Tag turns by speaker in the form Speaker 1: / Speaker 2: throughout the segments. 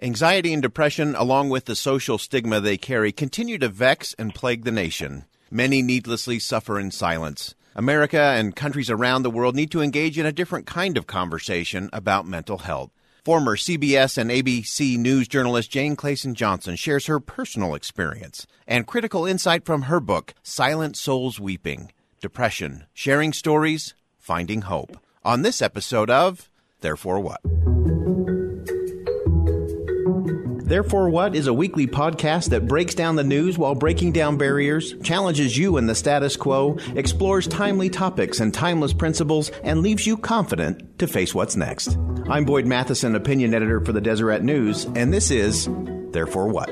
Speaker 1: Anxiety and depression, along with the social stigma they carry, continue to vex and plague the nation. Many needlessly suffer in silence. America and countries around the world need to engage in a different kind of conversation about mental health. Former CBS and ABC News journalist Jane Clayson Johnson shares her personal experience and critical insight from her book, Silent Souls Weeping Depression, Sharing Stories, Finding Hope. On this episode of Therefore What? Therefore What is a weekly podcast that breaks down the news while breaking down barriers, challenges you in the status quo, explores timely topics and timeless principles, and leaves you confident to face what's next. I'm Boyd Matheson, opinion editor for the Deseret News, and this is Therefore What?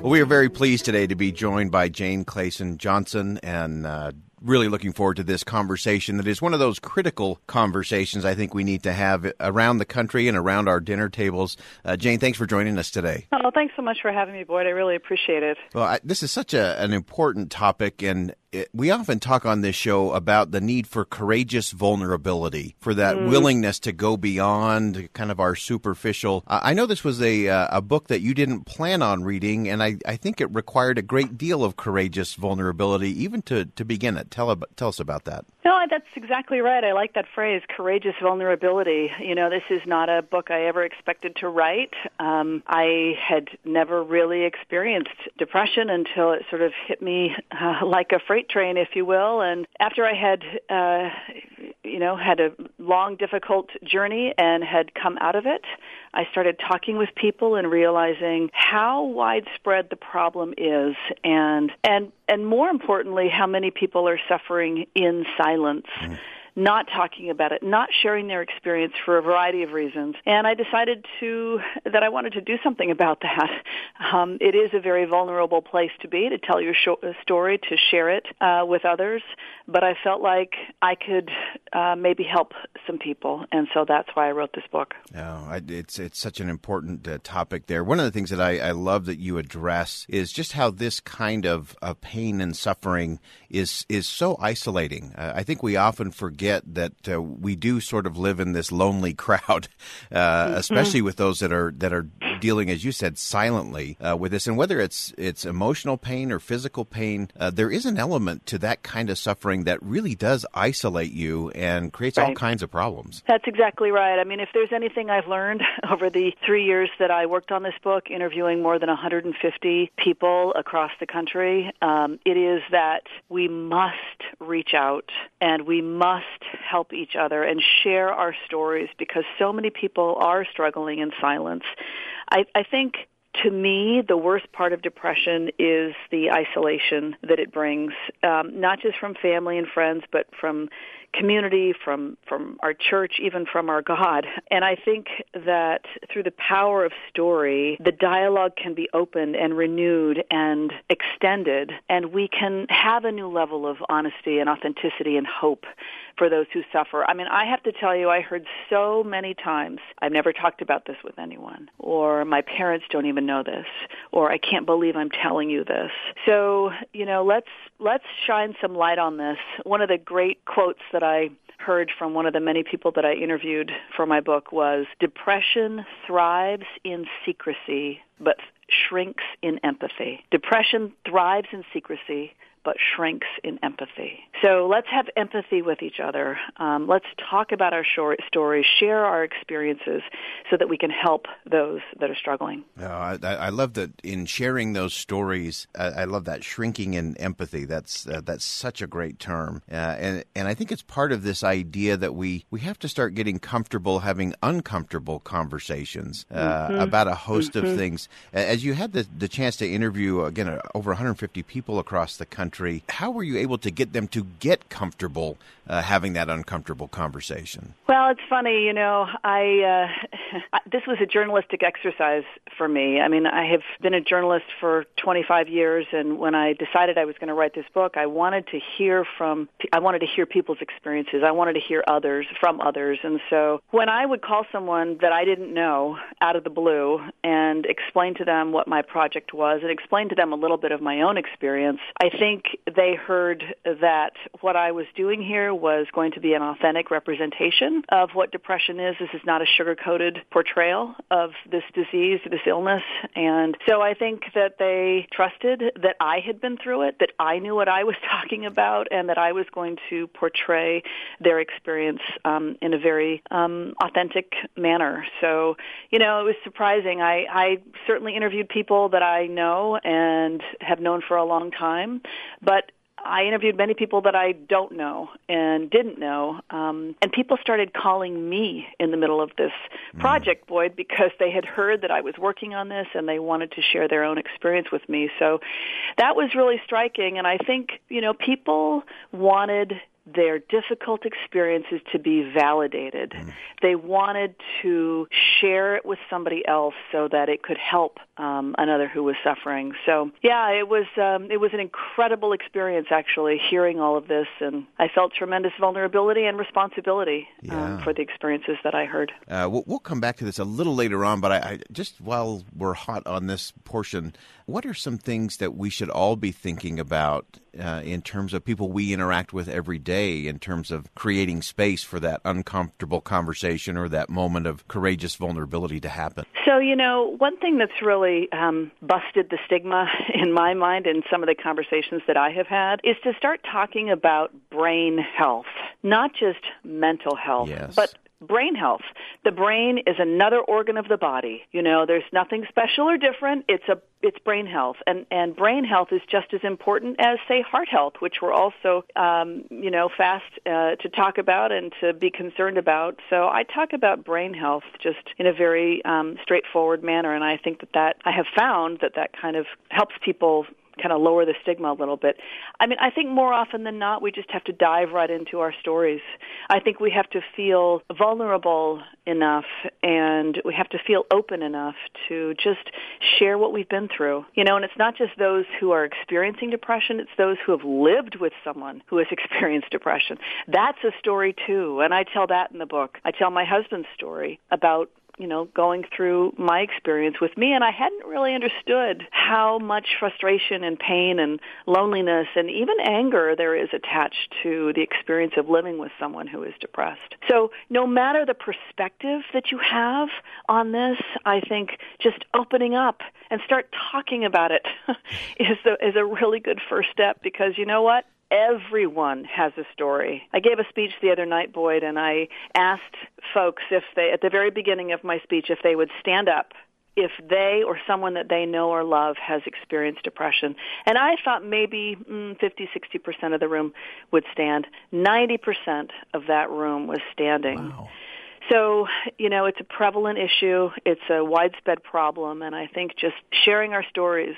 Speaker 1: Well, we are very pleased today to be joined by Jane Clayson Johnson and uh, really looking forward to this conversation that is one of those critical conversations I think we need to have around the country and around our dinner tables. Uh, Jane, thanks for joining us today.
Speaker 2: Oh, thanks so much for having me, Boyd. I really appreciate it.
Speaker 1: Well, I, this is such a, an important topic, and we often talk on this show about the need for courageous vulnerability, for that mm. willingness to go beyond kind of our superficial. I know this was a uh, a book that you didn't plan on reading, and I, I think it required a great deal of courageous vulnerability, even to, to begin it. Tell tell us about that.
Speaker 2: No, that's exactly right. I like that phrase, courageous vulnerability. You know, this is not a book I ever expected to write. Um, I had never really experienced depression until it sort of hit me uh, like a freight train, if you will. And after I had, uh, you know, had a long, difficult journey and had come out of it, I started talking with people and realizing how widespread the problem is, and and and more importantly, how many people are suffering in silence. Mm not talking about it, not sharing their experience for a variety of reasons. And I decided to that I wanted to do something about that. Um, it is a very vulnerable place to be to tell your sh- story, to share it uh, with others. But I felt like I could uh, maybe help some people, and so that's why I wrote this book.
Speaker 1: Oh, it's it's such an important uh, topic there. One of the things that I, I love that you address is just how this kind of, of pain and suffering is is so isolating. Uh, I think we often forget forget that uh, we do sort of live in this lonely crowd, uh, mm-hmm. especially with those that are that are dealing, as you said, silently uh, with this. And whether it's it's emotional pain or physical pain, uh, there is an element to that kind of suffering that really does isolate you and creates right. all kinds of problems.
Speaker 2: That's exactly right. I mean, if there's anything I've learned over the three years that I worked on this book, interviewing more than 150 people across the country, um, it is that we must reach out and we must help each other and share our stories because so many people are struggling in silence. I, I think to me, the worst part of depression is the isolation that it brings, um, not just from family and friends, but from community, from from our church, even from our God. And I think that through the power of story, the dialogue can be opened and renewed and extended, and we can have a new level of honesty and authenticity and hope for those who suffer. I mean, I have to tell you, I heard so many times, I've never talked about this with anyone, or my parents don't even know this, or I can't believe I'm telling you this. So, you know, let's let's shine some light on this. One of the great quotes that I heard from one of the many people that I interviewed for my book was depression thrives in secrecy but shrinks in empathy. Depression thrives in secrecy but shrinks in empathy. So let's have empathy with each other. Um, let's talk about our short stories, share our experiences, so that we can help those that are struggling.
Speaker 1: Uh, I, I, love that in sharing those stories. Uh, I love that shrinking in empathy. That's uh, that's such a great term, uh, and and I think it's part of this idea that we we have to start getting comfortable having uncomfortable conversations uh, mm-hmm. about a host mm-hmm. of things. As you had the the chance to interview again over 150 people across the country country. How were you able to get them to get comfortable uh, having that uncomfortable conversation?
Speaker 2: Well, it's funny, you know, I uh, this was a journalistic exercise for me. I mean, I have been a journalist for 25 years, and when I decided I was going to write this book, I wanted to hear from, I wanted to hear people's experiences. I wanted to hear others from others, and so when I would call someone that I didn't know out of the blue and explain to them what my project was and explain to them a little bit of my own experience, I think they heard that what I was doing here was going to be an authentic representation of what depression is. This is not a sugar-coated portrayal of this disease, this illness. And so I think that they trusted that I had been through it, that I knew what I was talking about, and that I was going to portray their experience um, in a very um, authentic manner. So, you know, it was surprising. I, I certainly interviewed people that I know and have known for a long time, but I interviewed many people that I don't know and didn't know, um, and people started calling me in the middle of this mm. project, Boyd, because they had heard that I was working on this and they wanted to share their own experience with me. So that was really striking, and I think you know people wanted their difficult experiences to be validated. Mm. They wanted to share it with somebody else so that it could help um, another who was suffering. So yeah, it was um, it was an incredible experience actually hearing all of this, and I felt tremendous vulnerability and responsibility um, yeah. um, for the experiences that I heard.
Speaker 1: Uh, we'll, we'll, come back to this a little later on, but I, I just while we're hot on this portion, what are some things that we should all be thinking about uh, in terms of people we interact with every day, in terms of creating space for that uncomfortable conversation or that moment of courageous vulnerability to happen?
Speaker 2: So, you know, one thing that's really um, busted the stigma in my mind in some of the conversations that I have had is to start talking about brain health, not just mental health,
Speaker 1: yes.
Speaker 2: but brain health. The brain is another organ of the body. You know, there's nothing special or different. It's a it's brain health, and and brain health is just as important as say heart health, which we're also um, you know fast uh, to talk about and to be concerned about. So I talk about brain health just in a very um, straightforward manner, and I think that that I have found that that kind of helps people kind of lower the stigma a little bit. I mean, I think more often than not, we just have to dive right into our stories. I think we have to feel vulnerable enough and we have to feel open enough to just share what we've been through. You know, and it's not just those who are experiencing depression, it's those who have lived with someone who has experienced depression. That's a story too, and I tell that in the book. I tell my husband's story about you know, going through my experience with me, and I hadn't really understood how much frustration and pain and loneliness and even anger there is attached to the experience of living with someone who is depressed. So, no matter the perspective that you have on this, I think just opening up and start talking about it is a, is a really good first step because you know what? Everyone has a story. I gave a speech the other night, Boyd, and I asked folks if they, at the very beginning of my speech, if they would stand up if they or someone that they know or love has experienced depression. And I thought maybe mm, 50, 60% of the room would stand. 90% of that room was standing.
Speaker 1: Wow.
Speaker 2: So, you know, it's a prevalent issue. It's a widespread problem. And I think just sharing our stories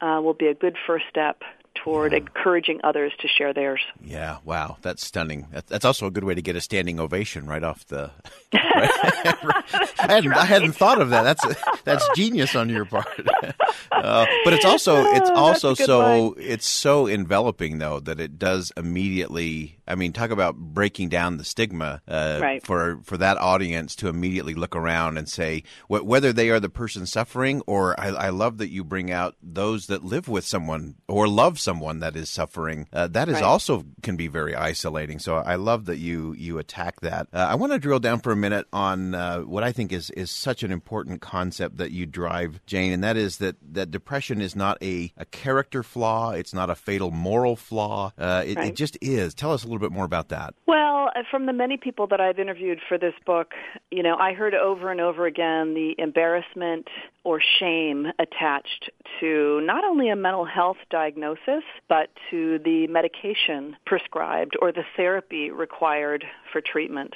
Speaker 2: uh, will be a good first step toward yeah. encouraging others to share theirs.
Speaker 1: Yeah, wow, that's stunning. That's also a good way to get a standing ovation right off the. Right? I, hadn't, right. I hadn't thought of that. That's that's genius on your part. uh, but it's also it's also so line. it's so enveloping though that it does immediately. I mean, talk about breaking down the stigma uh,
Speaker 2: right.
Speaker 1: for for that audience to immediately look around and say wh- whether they are the person suffering or I, I love that you bring out those that live with someone or love someone that is suffering. Uh, that is right. also can be very isolating. So I love that you you attack that. Uh, I want to drill down for a minute on uh, what I think is is such an important concept that you drive, Jane, and that is that that depression is not a, a character flaw. It's not a fatal moral flaw. Uh, it,
Speaker 2: right.
Speaker 1: it just is. Tell us a little bit more about that.
Speaker 2: Well, uh, from the many people that I've interviewed for this book, you know, I heard over and over again the embarrassment or shame attached to not only a mental health diagnosis, but to the medication prescribed or the therapy required for treatment.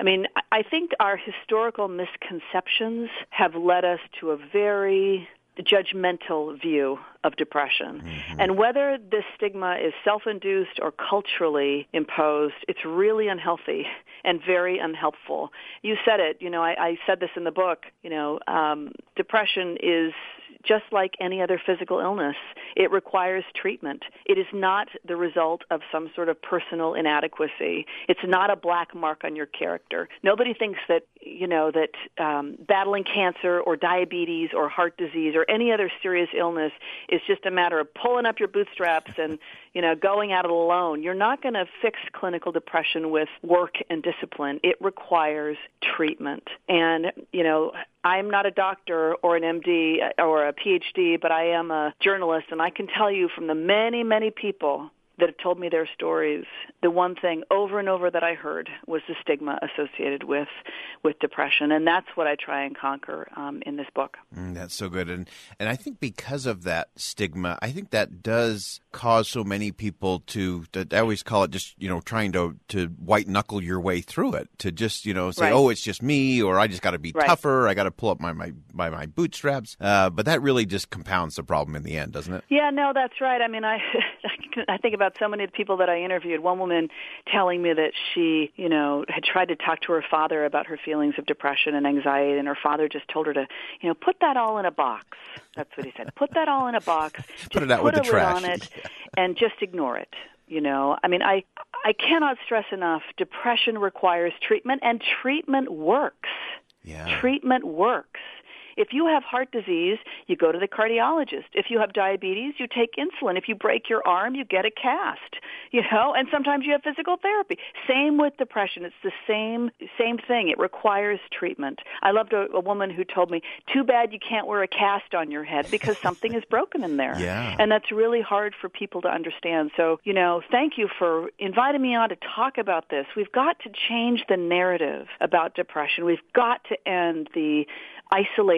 Speaker 2: I mean, I think our historical misconceptions have led us to a very judgmental view of depression. Mm-hmm. And whether this stigma is self-induced or culturally imposed, it's really unhealthy and very unhelpful. You said it, you know, I, I said this in the book, you know, um, depression is just like any other physical illness. It requires treatment. It is not the result of some sort of personal inadequacy. It's not a black mark on your character. Nobody thinks that, you know, that um, battling cancer or diabetes or heart disease or any other serious illness is just a matter of pulling up your bootstraps and, you know, going at it alone. You're not going to fix clinical depression with work and discipline. It requires treatment. And, you know, I'm not a doctor or an MD or a PhD, but I am a journalist, and I can tell you from the many, many people that have told me their stories, the one thing over and over that I heard was the stigma associated with with depression, and that's what I try and conquer um, in this book.
Speaker 1: Mm, that's so good, and and I think because of that stigma, I think that does cause so many people to. to I always call it just you know trying to to white knuckle your way through it, to just you know say,
Speaker 2: right.
Speaker 1: oh, it's just me, or I just got to be
Speaker 2: right.
Speaker 1: tougher, I got to pull up my my my, my bootstraps. Uh, but that really just compounds the problem in the end, doesn't it?
Speaker 2: Yeah, no, that's right. I mean, I I think about so many of the people that I interviewed. One woman telling me that she, you know, had tried to talk to her father about her feelings of depression and anxiety, and her father just told her to, you know, put that all in a box. That's what he said. Put that all in a box.
Speaker 1: put it out
Speaker 2: put
Speaker 1: with the trash.
Speaker 2: on it, and just ignore it. You know, I mean, I I cannot stress enough. Depression requires treatment, and treatment works.
Speaker 1: Yeah.
Speaker 2: Treatment works. If you have heart disease, you go to the cardiologist. If you have diabetes, you take insulin. If you break your arm, you get a cast. You know, and sometimes you have physical therapy. Same with depression. It's the same same thing. It requires treatment. I loved a, a woman who told me, "Too bad you can't wear a cast on your head because something is broken in there."
Speaker 1: Yeah.
Speaker 2: And that's really hard for people to understand. So, you know, thank you for inviting me on to talk about this. We've got to change the narrative about depression. We've got to end the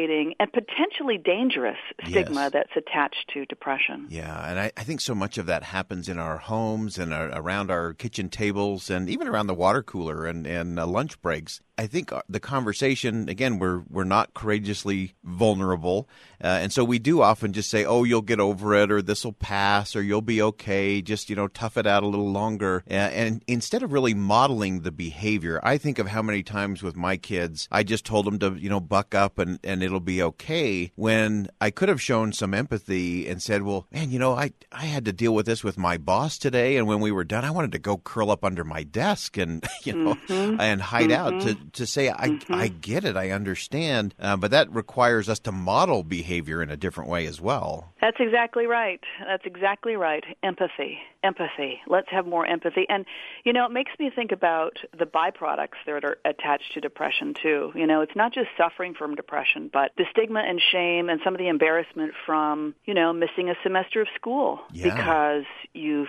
Speaker 2: isolating and potentially dangerous stigma
Speaker 1: Yes.
Speaker 2: that's attached to depression.
Speaker 1: Yeah, and I, I think so much of that happens in our homes and our, around our kitchen tables and even around the water cooler and, and uh, lunch breaks. I think uh, the conversation again we're we're not courageously vulnerable, uh, and so we do often just say, "Oh, you'll get over it," or "This will pass," or "You'll be okay." Just you know, tough it out a little longer. Uh, and instead of really modeling the behavior, I think of how many times with my kids I just told them to you know buck up and and it'll be okay. When I could have shown some empathy and said, "Well, man, you know, I I had to deal with this with my boss today, and when we were done, I wanted to go curl up under my desk and you know and hide out to to say I I get it, I understand, uh, but that requires us to model behavior in a different way as well.
Speaker 2: That's exactly right. That's exactly right. Empathy. Empathy. Let's have more empathy. And, you know, it makes me think about the byproducts that are attached to depression, too. You know, it's not just suffering from depression, but the stigma and shame and some of the embarrassment from, you know, missing a semester of school
Speaker 1: Yeah.
Speaker 2: because you've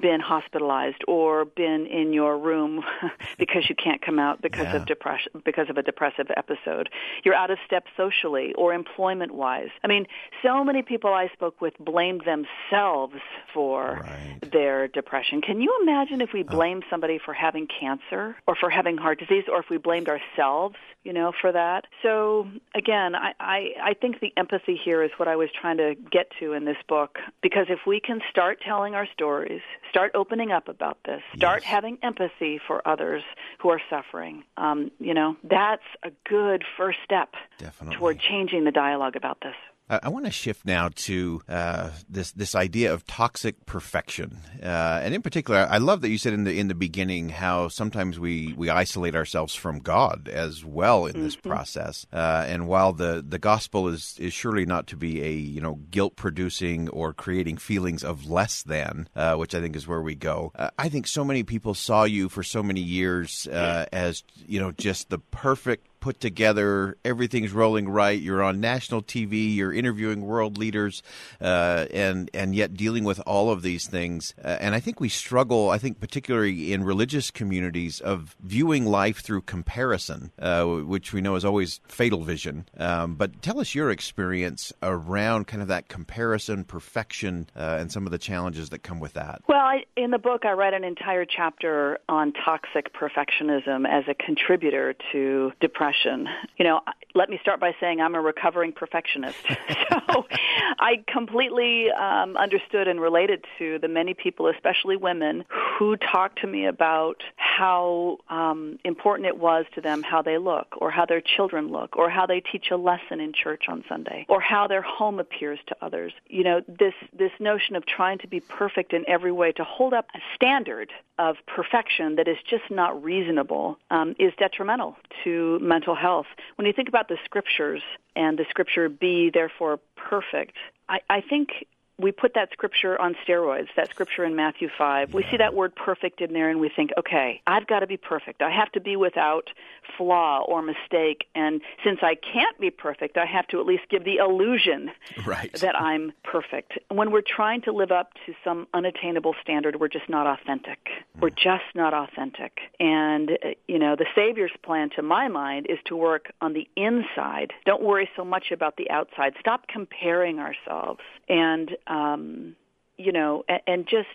Speaker 2: been hospitalized or been in your room because you can't come out because
Speaker 1: Yeah.
Speaker 2: of depression because of a depressive episode. You're out of step socially or employment wise. I mean, so many people I spoke with blamed themselves for
Speaker 1: Right.
Speaker 2: Their depression. Can you imagine if we blamed somebody for having cancer or for having heart disease or if we blamed ourselves, you know, for that? So again, I, I, I think the empathy here is what I was trying to get to in this book because if we can start telling our stories, start opening up about this, start
Speaker 1: Yes.
Speaker 2: having empathy for others who are suffering, um, you know, that's a good first step
Speaker 1: Definitely.
Speaker 2: toward changing the dialogue about this.
Speaker 1: I, I want to shift now to uh, this this idea of toxic perfection, uh, and in particular, I love that you said in the in the beginning how sometimes we, we isolate ourselves from God as well in this process. Uh, and while the, the gospel is is surely not to be a you know guilt producing or creating feelings of less than, uh, which I think is where we go. Uh, I think so many people saw you for so many years uh, as you know just the perfect put together. Everything's rolling right. You're on national TV. You're interviewing world leaders, uh, and and yet dealing with all of these things. Uh, and I think we struggle. I think particularly in religious communities of viewing life through comparison, uh, which we know is always fatal vision. Um, but tell us your experience around kind of that comparison, perfection, uh, and some of the challenges that come with that.
Speaker 2: Well, I, in the book, I write an entire chapter on toxic perfectionism as a contributor to depression. You know, let me start by saying I'm a recovering perfectionist. so I completely um, understood and related to the many people, especially women, who talked to me about how um, important it was to them how they look, or how their children look, or how they teach a lesson in church on Sunday, or how their home appears to others. You know, this this notion of trying to be perfect in every way, to hold up a standard of perfection that is just not reasonable, um, is detrimental to mental health. When you think about the scriptures and the scripture "Be therefore perfect," I, I think we put that scripture on steroids, that scripture in Matthew 5. We see that word perfect in there and we think, okay, I've got to be perfect. I have to be without flaw or mistake. And since I can't be perfect, I have to at least give the illusion
Speaker 1: right.
Speaker 2: that I'm perfect. When we're trying to live up to some unattainable standard, we're just not authentic. Mm. We're just not authentic. And, uh, you know, the Savior's plan, to my mind, is to work on the inside. Don't worry so much about the outside. Stop comparing ourselves. And, um, you know, and, and just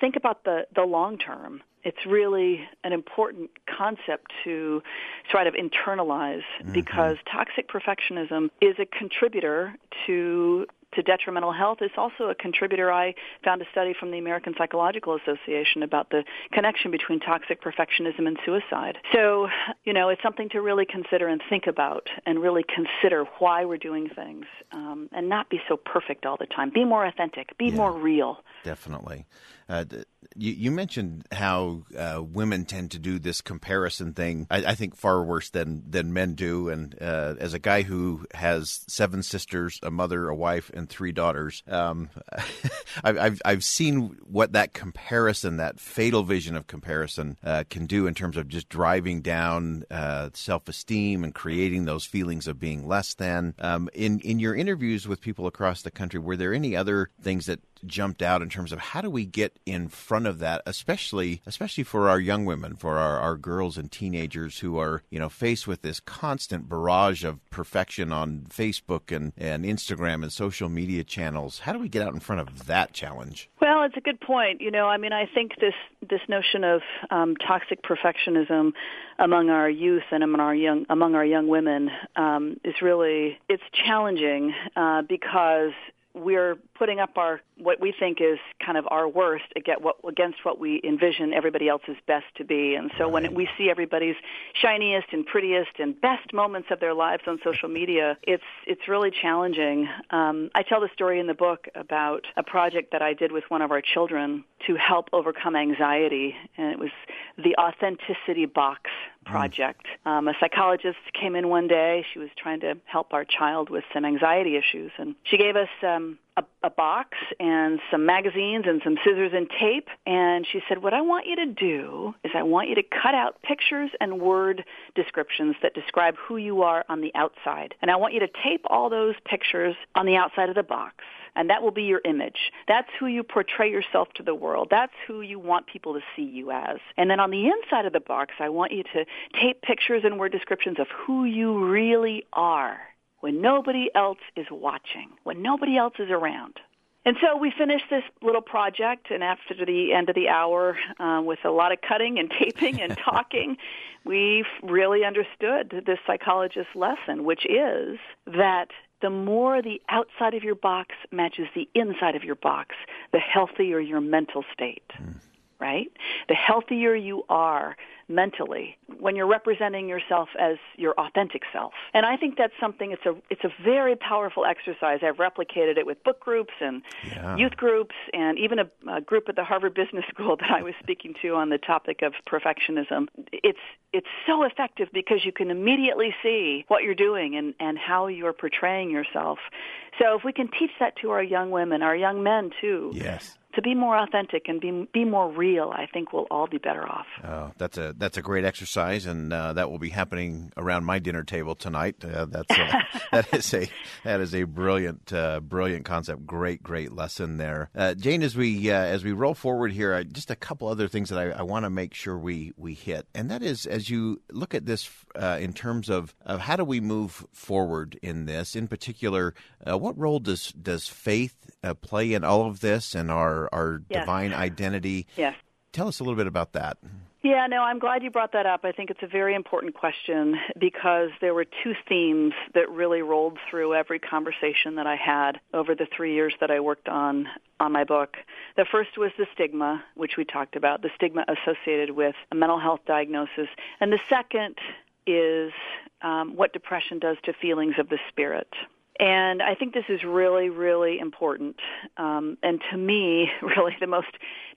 Speaker 2: think about the, the long term. It's really an important concept to sort of internalize mm-hmm. because toxic perfectionism is a contributor to to detrimental health is also a contributor. I found a study from the American Psychological Association about the connection between toxic perfectionism and suicide. So, you know, it's something to really consider and think about and really consider why we're doing things um, and not be so perfect all the time. Be more authentic, be yeah, more real.
Speaker 1: Definitely. Uh, you, you, mentioned how uh, women tend to do this comparison thing. I, I, think far worse than than men do. And uh, as a guy who has seven sisters, a mother, a wife, and three daughters, um, I've, I've, I've seen what that comparison, that fatal vision of comparison, uh, can do in terms of just driving down uh, self esteem and creating those feelings of being less than. Um, in in your interviews with people across the country, were there any other things that jumped out in terms of how do we get in front of that, especially especially for our young women, for our, our girls and teenagers who are you know faced with this constant barrage of perfection on Facebook and, and Instagram and social media channels. How do we get out in front of that challenge?
Speaker 2: Well, it's a good point. You know, I mean, I think this this notion of um, toxic perfectionism among our youth and among our young among our young women um, is really it's challenging uh, because we're putting up our what we think is kind of our worst against what, against what we envision everybody else's best to be. And so right. when we see everybody's shiniest and prettiest and best moments of their lives on social media, it's it's really challenging. Um, I tell the story in the book about a project that I did with one of our children to help overcome anxiety, and it was the Authenticity Box. Project. Um, a psychologist came in one day. She was trying to help our child with some anxiety issues, and she gave us um, a, a box and some magazines and some scissors and tape. And she said, what I want you to do is I want you to cut out pictures and word descriptions that describe who you are on the outside. And I want you to tape all those pictures on the outside of the box and that will be your image. That's who you portray yourself to the world. That's who you want people to see you as. And then on the inside of the box, I want you to tape pictures and word descriptions of who you really are when nobody else is watching, when nobody else is around. And so we finished this little project, and after the end of the hour, uh, with a lot of cutting and taping and talking, we really understood this psychologist's lesson, which is that the more the outside of your box matches the inside of your box, the healthier your mental state. Mm. Right? The healthier you are, mentally when you're representing yourself as your authentic self. And I think that's something it's a it's a very powerful exercise. I've replicated it with book groups and yeah. youth groups and even a, a group at the Harvard Business School that I was speaking to on the topic of perfectionism. It's it's so effective because you can immediately see what you're doing and and how you're portraying yourself. So if we can teach that to our young women, our young men too.
Speaker 1: Yes
Speaker 2: to be more authentic and be be more real, I think we'll all be better off.
Speaker 1: Oh, that's a that's a great exercise, and uh, that will be happening around my dinner table tonight. Uh, that's a, that is a that is a brilliant uh, brilliant concept. Great great lesson there, uh, Jane. As we uh, as we roll forward here, just a couple other things that I, I want to make sure we we hit, and that is as you look at this uh, in terms of of how do we move forward in this, in particular, what role does does faith play in all of this, and our our,
Speaker 2: yes.
Speaker 1: divine identity.
Speaker 2: Yes.
Speaker 1: Tell us a little bit about that.
Speaker 2: Yeah, no, I'm glad you brought that up. I think it's a very important question because there were two themes that really rolled through every conversation that I had over the three years that I worked on on my book. The first was the stigma, which we talked about, the stigma associated with a mental health diagnosis, and the second is um, what depression does to feelings of the spirit. And I think this is really, really important. Um, and to me, really the most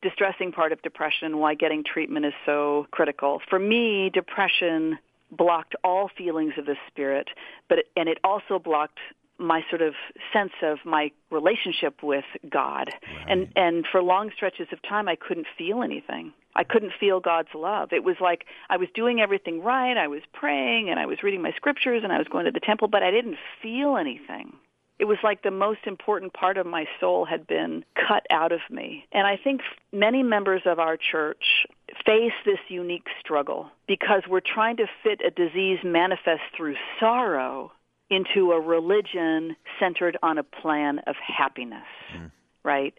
Speaker 2: distressing part of depression, why getting treatment is so critical. For me, depression blocked all feelings of the spirit, but it, and it also blocked my sort of sense of my relationship with God.
Speaker 1: Right.
Speaker 2: And and for long stretches of time I couldn't feel anything. I couldn't feel God's love. It was like I was doing everything right. I was praying and I was reading my scriptures and I was going to the temple, but I didn't feel anything. It was like the most important part of my soul had been cut out of me. And I think many members of our church face this unique struggle because we're trying to fit a disease manifest through sorrow into a religion centered on a plan of happiness. Mm right?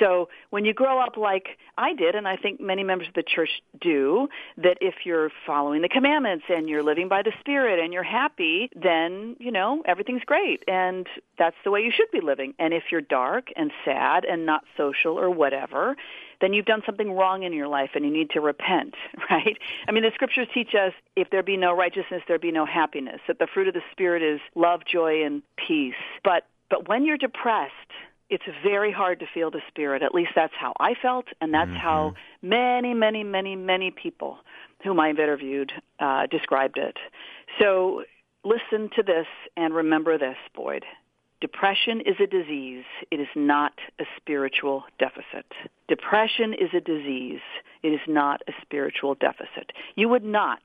Speaker 2: So when you grow up like I did, and I think many members of the church do, that if you're following the commandments and you're living by the Spirit and you're happy, then, you know, everything's great. And that's the way you should be living. And if you're dark and sad and not social or whatever, then you've done something wrong in your life and you need to repent, right? I mean, the scriptures teach us if there be no righteousness, there be no happiness, that the fruit of the Spirit is love, joy, and peace. But but when you're depressed, it's very hard to feel the spirit. At least that's how I felt, and that's mm-hmm. how many, many, many, many people whom I've interviewed uh, described it. So listen to this and remember this, Boyd. Depression is a disease. It is not a spiritual deficit. Depression is a disease. It is not a spiritual deficit. You would not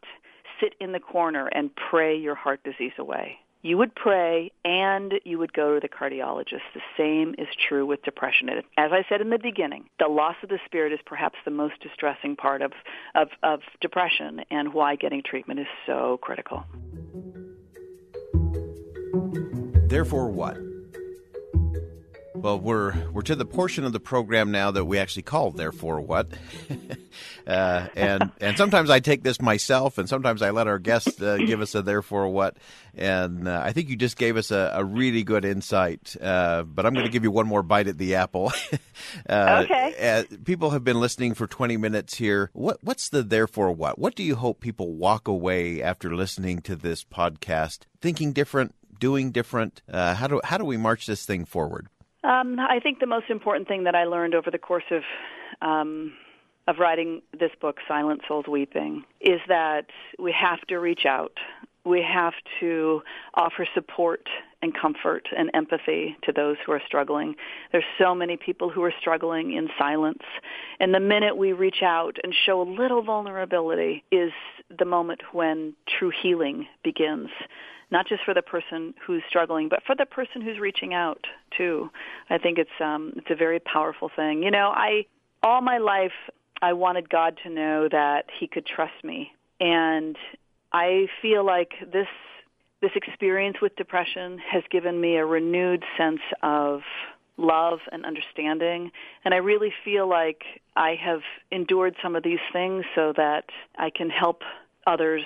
Speaker 2: sit in the corner and pray your heart disease away you would pray and you would go to the cardiologist. The same is true with depression. As I said in the beginning, the loss of the spirit is perhaps the most distressing part of, of, of depression and why getting treatment is so critical.
Speaker 1: Therefore, what? Well, we're we're to the portion of the program now that we actually call "Therefore What," uh, and and sometimes I take this myself, and sometimes I let our guests uh, give us a "Therefore What," and uh, I think you just gave us a, a really good insight. Uh, but I'm going to give you one more bite at the apple.
Speaker 2: Uh, okay.
Speaker 1: Uh, people have been listening for 20 minutes here. What what's the "Therefore What"? What do you hope people walk away after listening to this podcast thinking different, doing different? how do how do we march this thing forward?
Speaker 2: Um, I think the most important thing that I learned over the course of um, of writing this book, Silent Souls Weeping, is that we have to reach out. We have to offer support and comfort and empathy to those who are struggling. There's so many people who are struggling in silence. And the minute we reach out and show a little vulnerability is the moment when true healing begins not just for the person who's struggling, but for the person who's reaching out too. I think it's um, it's a very powerful thing. You know, I all my life I wanted God to know that He could trust me, and I feel like this this experience with depression has given me a renewed sense of love and understanding. And I really feel like I have endured some of these things so that I can help others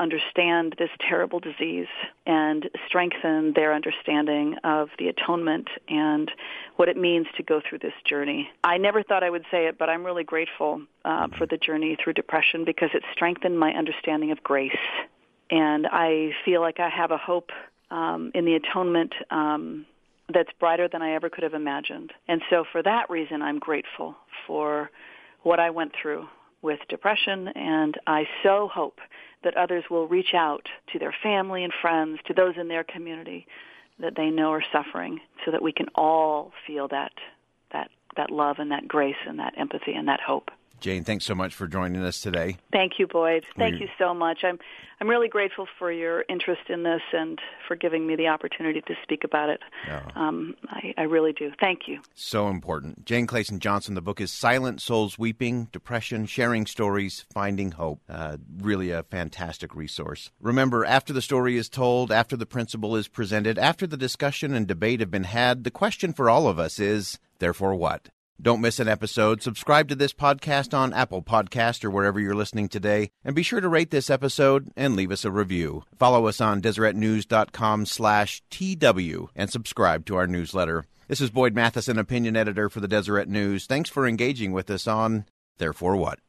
Speaker 2: understand this terrible disease and strengthen their understanding of the atonement and what it means to go through this journey. I never thought I would say it, but I'm really grateful uh, for the journey through depression because it strengthened my understanding of grace. And I feel like I have a hope um, in the atonement um, that's brighter than I ever could have imagined. And so for that reason, I'm grateful for what I went through with depression, and I so hope that others will reach out to their family and friends, to those in their community that they know are suffering, so that we can all feel that that that love and that grace and that empathy and that hope.
Speaker 1: Jane, thanks so much for joining us today.
Speaker 2: Thank you, Boyd. Thank we... you so much. I'm I'm really grateful for your interest in this and for giving me the opportunity to speak about it. Oh. Um, I, I, really do. Thank you.
Speaker 1: So important. Jane Clayson Johnson. The book is Silent Souls Weeping: Depression, Sharing Stories, Finding Hope. Uh, really a fantastic resource. Remember, after the story is told, after the principle is presented, after the discussion and debate have been had, the question for all of us is, therefore, what? Don't miss an episode. Subscribe to this podcast on Apple Podcast or wherever you're listening today, and be sure to rate this episode and leave us a review. Follow us on DeseretNews.com slash TW and subscribe to our newsletter. This is Boyd Matheson, opinion editor for the Deseret News. Thanks for engaging with us on Therefore What?